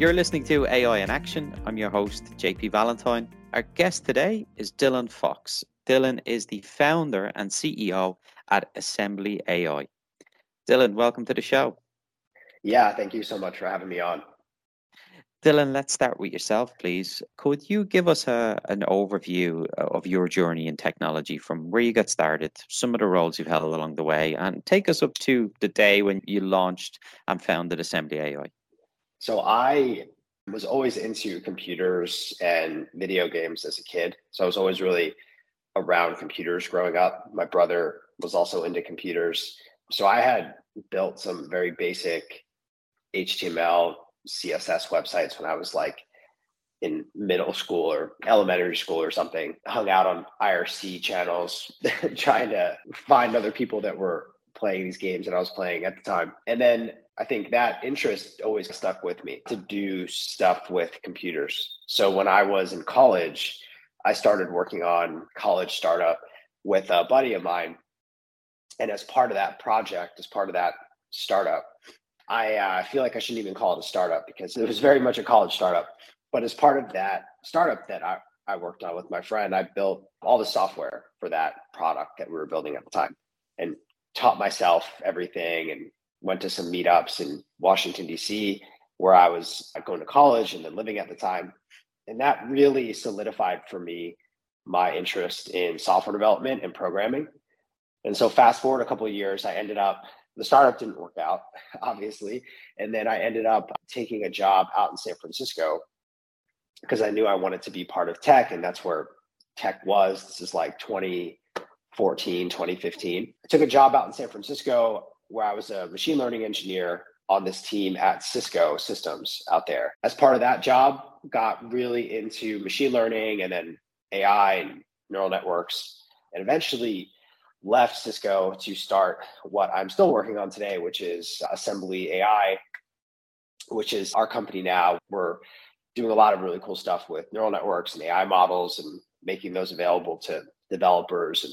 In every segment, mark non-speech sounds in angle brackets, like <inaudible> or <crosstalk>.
You're listening to AI in Action. I'm your host, JP Valentine. Our guest today is Dylan Fox. Dylan is the founder and CEO at Assembly AI. Dylan, welcome to the show. Yeah, thank you so much for having me on. Dylan, let's start with yourself, please. Could you give us a, an overview of your journey in technology from where you got started, some of the roles you've held along the way, and take us up to the day when you launched and founded Assembly AI? So I was always into computers and video games as a kid. So I was always really around computers growing up. My brother was also into computers. So I had built some very basic HTML, CSS websites when I was like in middle school or elementary school or something, hung out on IRC channels, <laughs> trying to find other people that were playing these games that I was playing at the time. And then I think that interest always stuck with me to do stuff with computers. So when I was in college, I started working on college startup with a buddy of mine. And as part of that project, as part of that startup, I uh, feel like I shouldn't even call it a startup because it was very much a college startup. But as part of that startup that I, I worked on with my friend, I built all the software for that product that we were building at the time and taught myself everything and went to some meetups in Washington, D.C., where I was uh, going to college and then living at the time. And that really solidified for me my interest in software development and programming. And so, fast forward a couple of years, I ended up, the startup didn't work out, <laughs> obviously. And then I ended up taking a job out in San Francisco because I knew I wanted to be part of tech. And that's where tech was. This is like 2014, 2015. I took a job out in San Francisco where I was a machine learning engineer on this team at Cisco Systems out there. As part of that job, got really into machine learning and then AI and neural networks, and eventually left Cisco to start what I'm still working on today, which is Assembly AI, which is our company now. We're doing a lot of really cool stuff with neural networks and AI models and making those available to developers and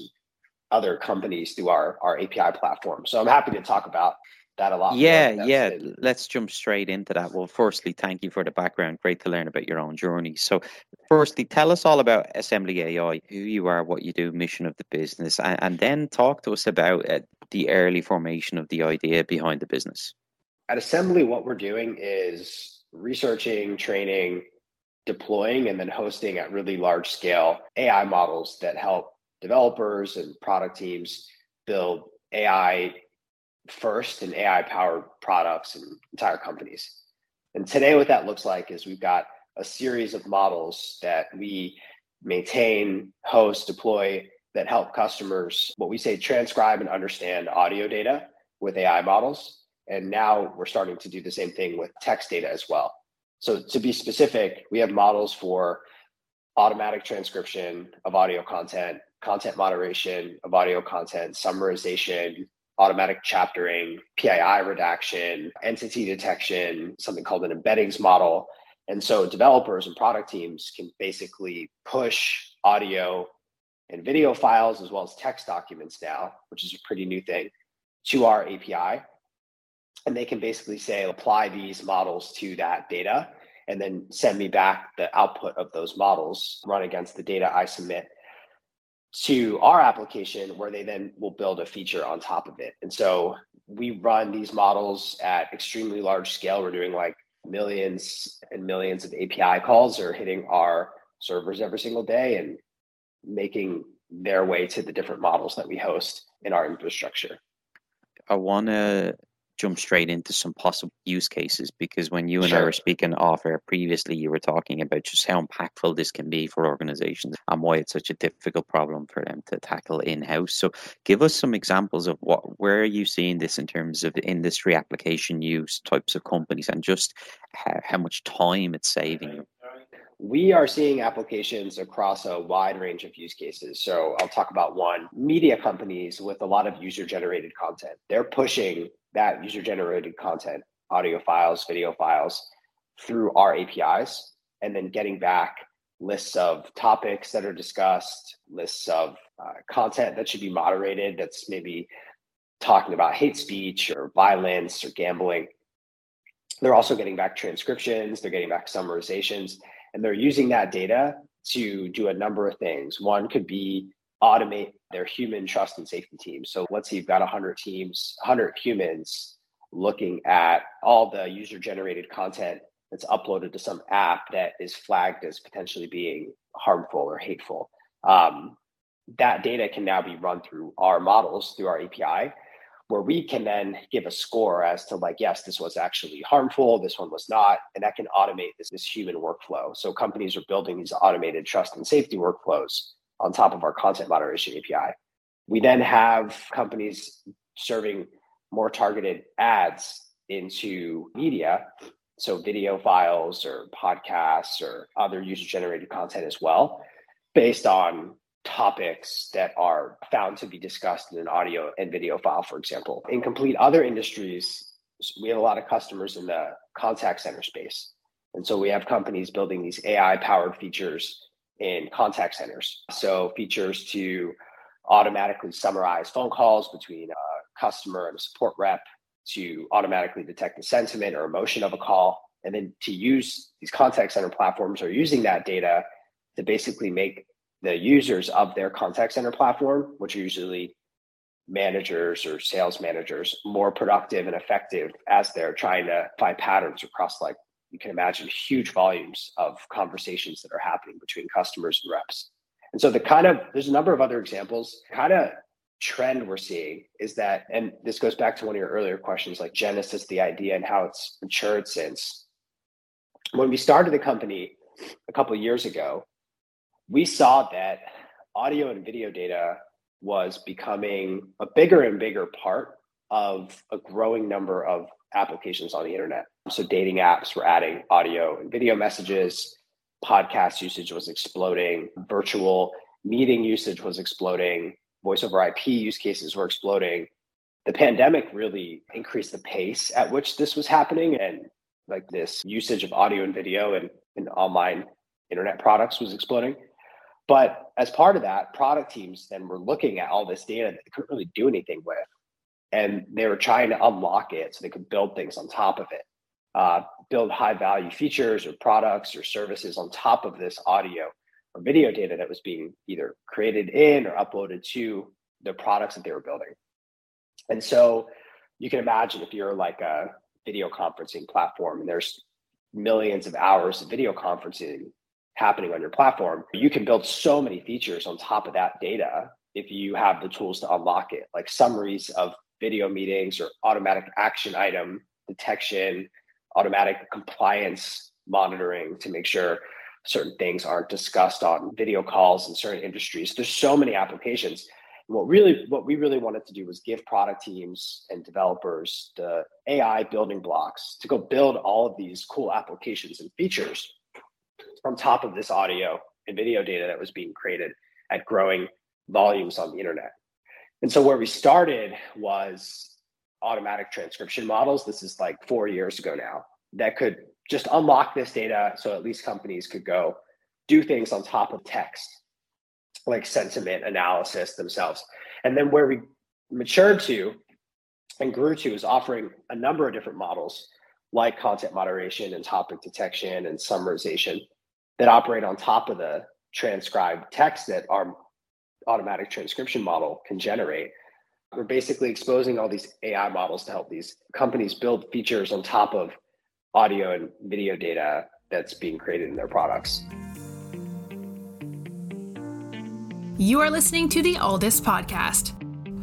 other companies through our, our API platform. So I'm happy to talk about that a lot. Yeah, yeah. Let's jump straight into that. Well, firstly, thank you for the background. Great to learn about your own journey. So, firstly, tell us all about Assembly AI, who you are, what you do, mission of the business, and, and then talk to us about uh, the early formation of the idea behind the business. At Assembly, what we're doing is researching, training, deploying, and then hosting at really large scale AI models that help developers and product teams build AI first and AI powered products and entire companies. And today, what that looks like is we've got a series of models that we maintain, host, deploy that help customers, what we say, transcribe and understand audio data with AI models. And now we're starting to do the same thing with text data as well. So, to be specific, we have models for automatic transcription of audio content, content moderation of audio content, summarization, automatic chaptering, PII redaction, entity detection, something called an embeddings model. And so developers and product teams can basically push audio and video files as well as text documents now, which is a pretty new thing, to our API. And they can basically say, apply these models to that data and then send me back the output of those models, run against the data I submit to our application where they then will build a feature on top of it. And so we run these models at extremely large scale. We're doing like millions and millions of API calls or hitting our servers every single day and making their way to the different models that we host in our infrastructure. I want to jump straight into some possible use cases because when you and sure. I were speaking off air previously, you were talking about just how impactful this can be for organizations and why it's such a difficult problem for them to tackle in house. So, give us some examples of what where are you seeing this in terms of industry application use types of companies and just how, how much time it's saving. We are seeing applications across a wide range of use cases. So I'll talk about one media companies with a lot of user generated content. They're pushing that user generated content, audio files, video files through our APIs, and then getting back lists of topics that are discussed, lists of uh, content that should be moderated that's maybe talking about hate speech or violence or gambling. They're also getting back transcriptions, they're getting back summarizations. And they're using that data to do a number of things. One could be automate their human trust and safety teams. So let's say you've got 100 teams, 100 humans looking at all the user generated content that's uploaded to some app that is flagged as potentially being harmful or hateful. Um, that data can now be run through our models, through our API, where we can then give a score as to like, yes, this was actually harmful, this one was not, and that can automate this, this human workflow. So companies are building these automated trust and safety workflows on top of our content moderation API. We then have companies serving more targeted ads into media, so video files or podcasts or other user generated content as well, based on topics that are found to be discussed in an audio and video file, for example. In complete other industries, we have a lot of customers in the contact center space. And so we have companies building these AI powered features in contact centers. So features to automatically summarize phone calls between a customer and a support rep, to automatically detect the sentiment or emotion of a call, and then to use these contact center platforms or using that data to basically make the users of their contact center platform, which are usually managers or sales managers, more productive and effective as they're trying to find patterns across like you can imagine huge volumes of conversations that are happening between customers and reps. And so the kind of there's a number of other examples, kind of trend we're seeing is that, and this goes back to one of your earlier questions, like Genesis, the idea and how it's matured since. When we started the company a couple years ago, we saw that audio and video data was becoming a bigger and bigger part of a growing number of applications on the internet. So, dating apps were adding audio and video messages, podcast usage was exploding, virtual meeting usage was exploding, voice over IP use cases were exploding. The pandemic really increased the pace at which this was happening. And like this usage of audio and video and, and online internet products was exploding. But as part of that, product teams then were looking at all this data that they couldn't really do anything with. And they were trying to unlock it so they could build things on top of it, uh, build high value features or products or services on top of this audio or video data that was being either created in or uploaded to the products that they were building. And so you can imagine if you're like a video conferencing platform and there's millions of hours of video conferencing happening on your platform, you can build so many features on top of that data if you have the tools to unlock it, like summaries of video meetings or automatic action item detection, automatic compliance monitoring to make sure certain things aren't discussed on video calls in certain industries. There's so many applications. what really what we really wanted to do was give product teams and developers the AI building blocks to go build all of these cool applications and features on top of this audio and video data that was being created at growing volumes on the internet. And so where we started was automatic transcription models. This is like four years ago now that could just unlock this data so at least companies could go do things on top of text, like sentiment analysis themselves. And then where we matured to and grew to is offering a number of different models like content moderation and topic detection and summarization that operate on top of the transcribed text that our automatic transcription model can generate. We're basically exposing all these AI models to help these companies build features on top of audio and video data that's being created in their products. You are listening to the Alldus podcast.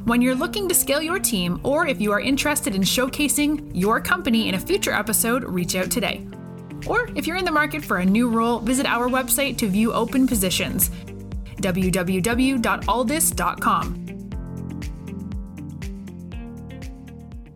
When you're looking to scale your team, or if you are interested in showcasing your company in a future episode, reach out today. Or if you're in the market for a new role, visit our website to view open positions www.alldus.com.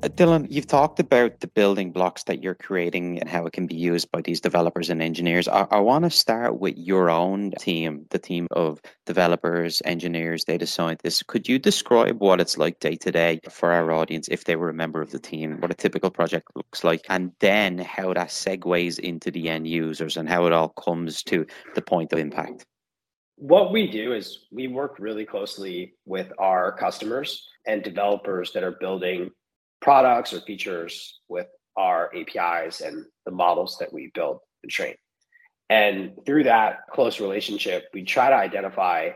Uh, Dylan, you've talked about the building blocks that you're creating and how it can be used by these developers and engineers. I, I want to start with your own team, the team of developers, engineers, data scientists. Could you describe what it's like day to day for our audience if they were a member of the team, what a typical project looks like, and then how that segues into the end users and how it all comes to the point of impact? What we do is we work really closely with our customers and developers that are building products or features with our APIs and the models that we build and train. And through that close relationship, we try to identify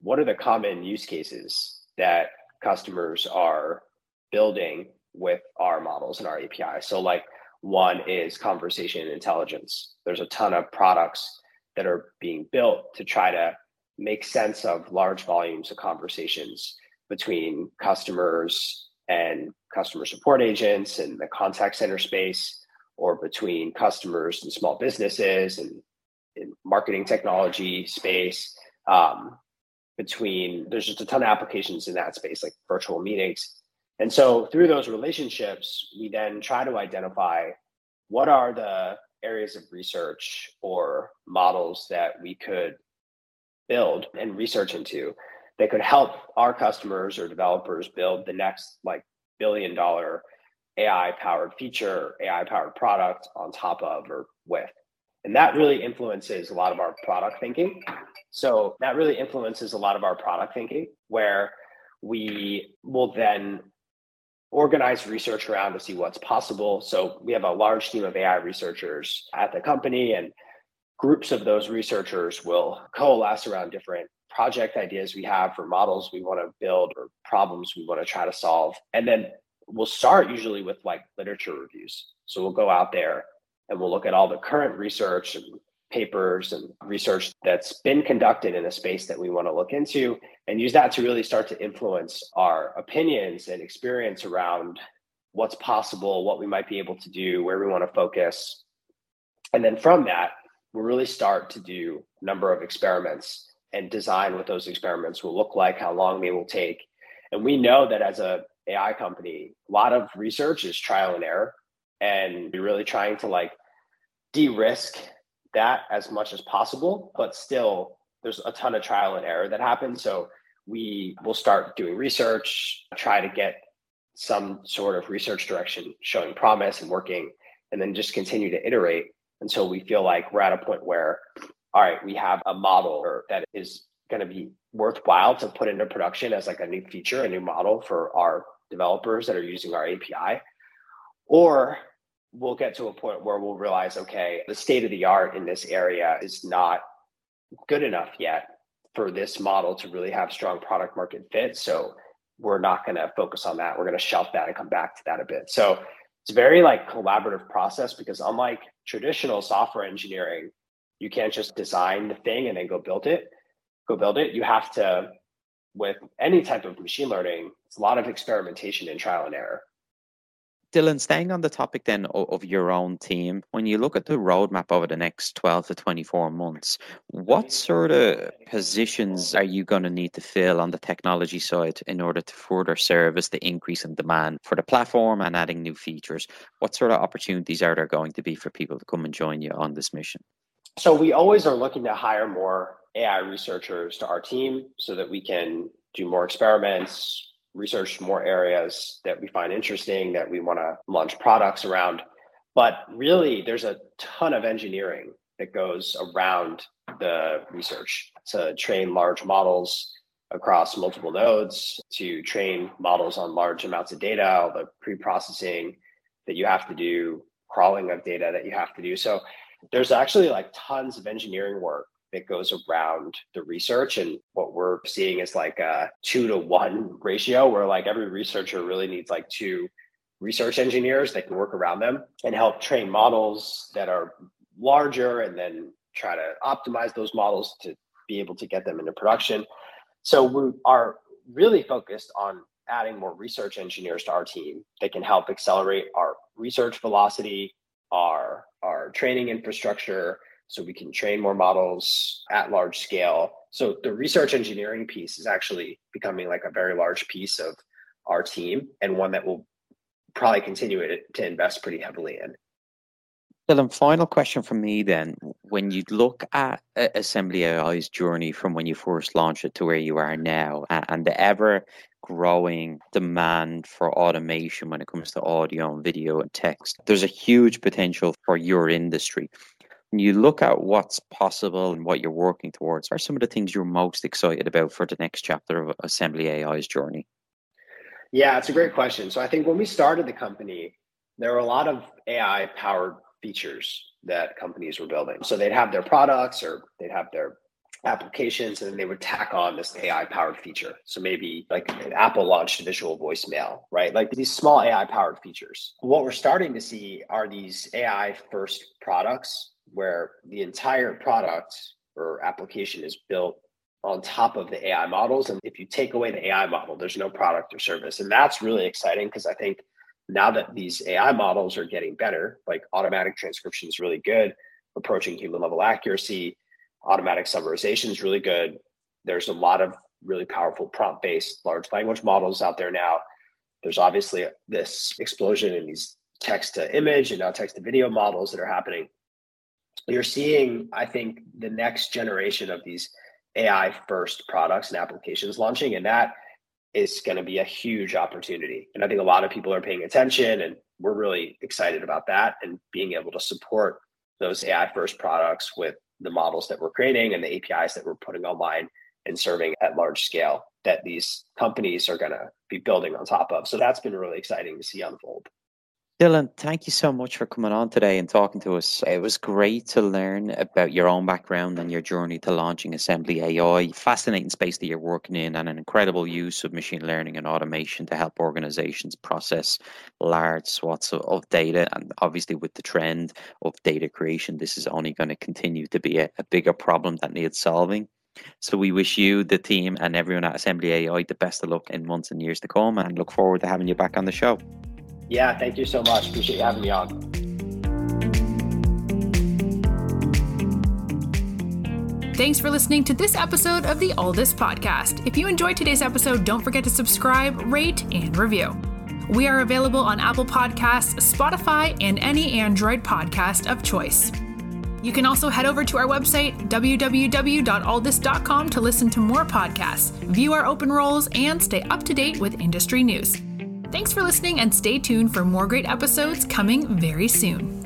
what are the common use cases that customers are building with our models and our API. So, like one is conversation intelligence. There's a ton of products that are being built to try to make sense of large volumes of conversations between customers and customer support agents and the contact center space or between customers and small businesses and in marketing technology space. Um, between there's just a ton of applications in that space like virtual meetings. And so through those relationships we then try to identify what are the areas of research or models that we could build and research into that could help our customers or developers build the next like billion dollar AI powered feature, AI powered product on top of or with. And that really influences a lot of our product thinking. So that really influences a lot of our product thinking where we will then organize research around to see what's possible. So we have a large team of AI researchers at the company and groups of those researchers will coalesce around different project ideas we have for models we want to build or problems we want to try to solve. And then we'll start usually with like literature reviews. So we'll go out there and we'll look at all the current research and papers and research that's been conducted in a space that we want to look into and use that to really start to influence our opinions and experience around what's possible, what we might be able to do, where we want to focus. And then from that, we'll really start to do a number of experiments and design what those experiments will look like, how long they will take. And we know that as a AI company, a lot of research is trial and error. And we're really trying to like de-risk that as much as possible, but still there's a ton of trial and error that happens. So we will start doing research, try to get some sort of research direction showing promise and working, and then just continue to iterate until we feel like we're at a point where all right, we have a model that is going to be worthwhile to put into production as like a new feature, a new model for our developers that are using our API. Or we'll get to a point where we'll realize, okay, the state of the art in this area is not good enough yet for this model to really have strong product market fit. So we're not going to focus on that. We're going to shelf that and come back to that a bit. So it's a very like collaborative process because unlike traditional software engineering, you can't just design the thing and then go build it go build it you have to with any type of machine learning it's a lot of experimentation and trial and error Dylan, staying on the topic then of, your own team, when you look at the roadmap over the next 12 to 24 months, what sort of positions are you going to need to fill on the technology side in order to further service the increase in demand for the platform and adding new features? What sort of opportunities are there going to be for people to come and join you on this mission? So we always are looking to hire more AI researchers to our team so that we can do more experiments, research more areas that we find interesting that we want to launch products around. But really, there's a ton of engineering that goes around the research to train large models across multiple nodes, to train models on large amounts of data, all the pre processing that you have to do, crawling of data that you have to do. So there's actually like tons of engineering work that goes around the research. And what we're seeing is like a two to one ratio where like every researcher really needs like two research engineers that can work around them and help train models that are larger and then try to optimize those models to be able to get them into production. So we are really focused on adding more research engineers to our team that can help accelerate our research velocity, our our training infrastructure, so we can train more models at large scale. So the research engineering piece is actually becoming like a very large piece of our team and one that will probably continue to invest pretty heavily in. Dylan, final question from me then. When you look at Assembly AI's journey from when you first launched it to where you are now, and the ever growing demand for automation when it comes to audio and video and text, there's a huge potential for your industry. You look at what's possible and what you're working towards, are some of the things you're most excited about for the next chapter of Assembly AI's journey? Yeah, it's a great question. So I think when we started the company, there were a lot of AI powered features that companies were building. So they'd have their products or they'd have their applications and then they would tack on this AI powered feature. So maybe like Apple launched visual voicemail, right? Like these small AI powered features. What we're starting to see are these AI first products where the entire product or application is built on top of the AI models. And if you take away the AI model, there's no product or service. And that's really exciting because I think now that these AI models are getting better, like automatic transcription is really good, approaching human level accuracy, automatic summarization is really good. There's a lot of really powerful prompt based large language models out there now. There's obviously this explosion in these text to image and now text to video models that are happening. You're seeing, I think, the next generation of these AI first products and applications launching, and that is going to be a huge opportunity. And I think a lot of people are paying attention, and we're really excited about that and being able to support those AI first products with the models that we're creating and the APIs that we're putting online and serving at large scale that these companies are going to be building on top of. So that's been really exciting to see unfold. Dylan, thank you so much for coming on today and talking to us. It was great to learn about your own background and your journey to launching Assembly AI. Fascinating space that you're working in and an incredible use of machine learning and automation to help organizations process large swaths of, of data. And obviously, with the trend of data creation, this is only going to continue to be a, a bigger problem that needs solving. So we wish you, the team, and everyone at Assembly AI the best of luck in months and years to come and look forward to having you back on the show. Yeah, thank you so much. Appreciate you having me on. Thanks for listening to this episode of the Alldus Podcast. If you enjoyed today's episode, don't forget to subscribe, rate, and review. We are available on Apple Podcasts, Spotify, and any Android podcast of choice. You can also head over to our website, www.alldus.com, to listen to more podcasts, view our open roles, and stay up to date with industry news. Thanks for listening and stay tuned for more great episodes coming very soon.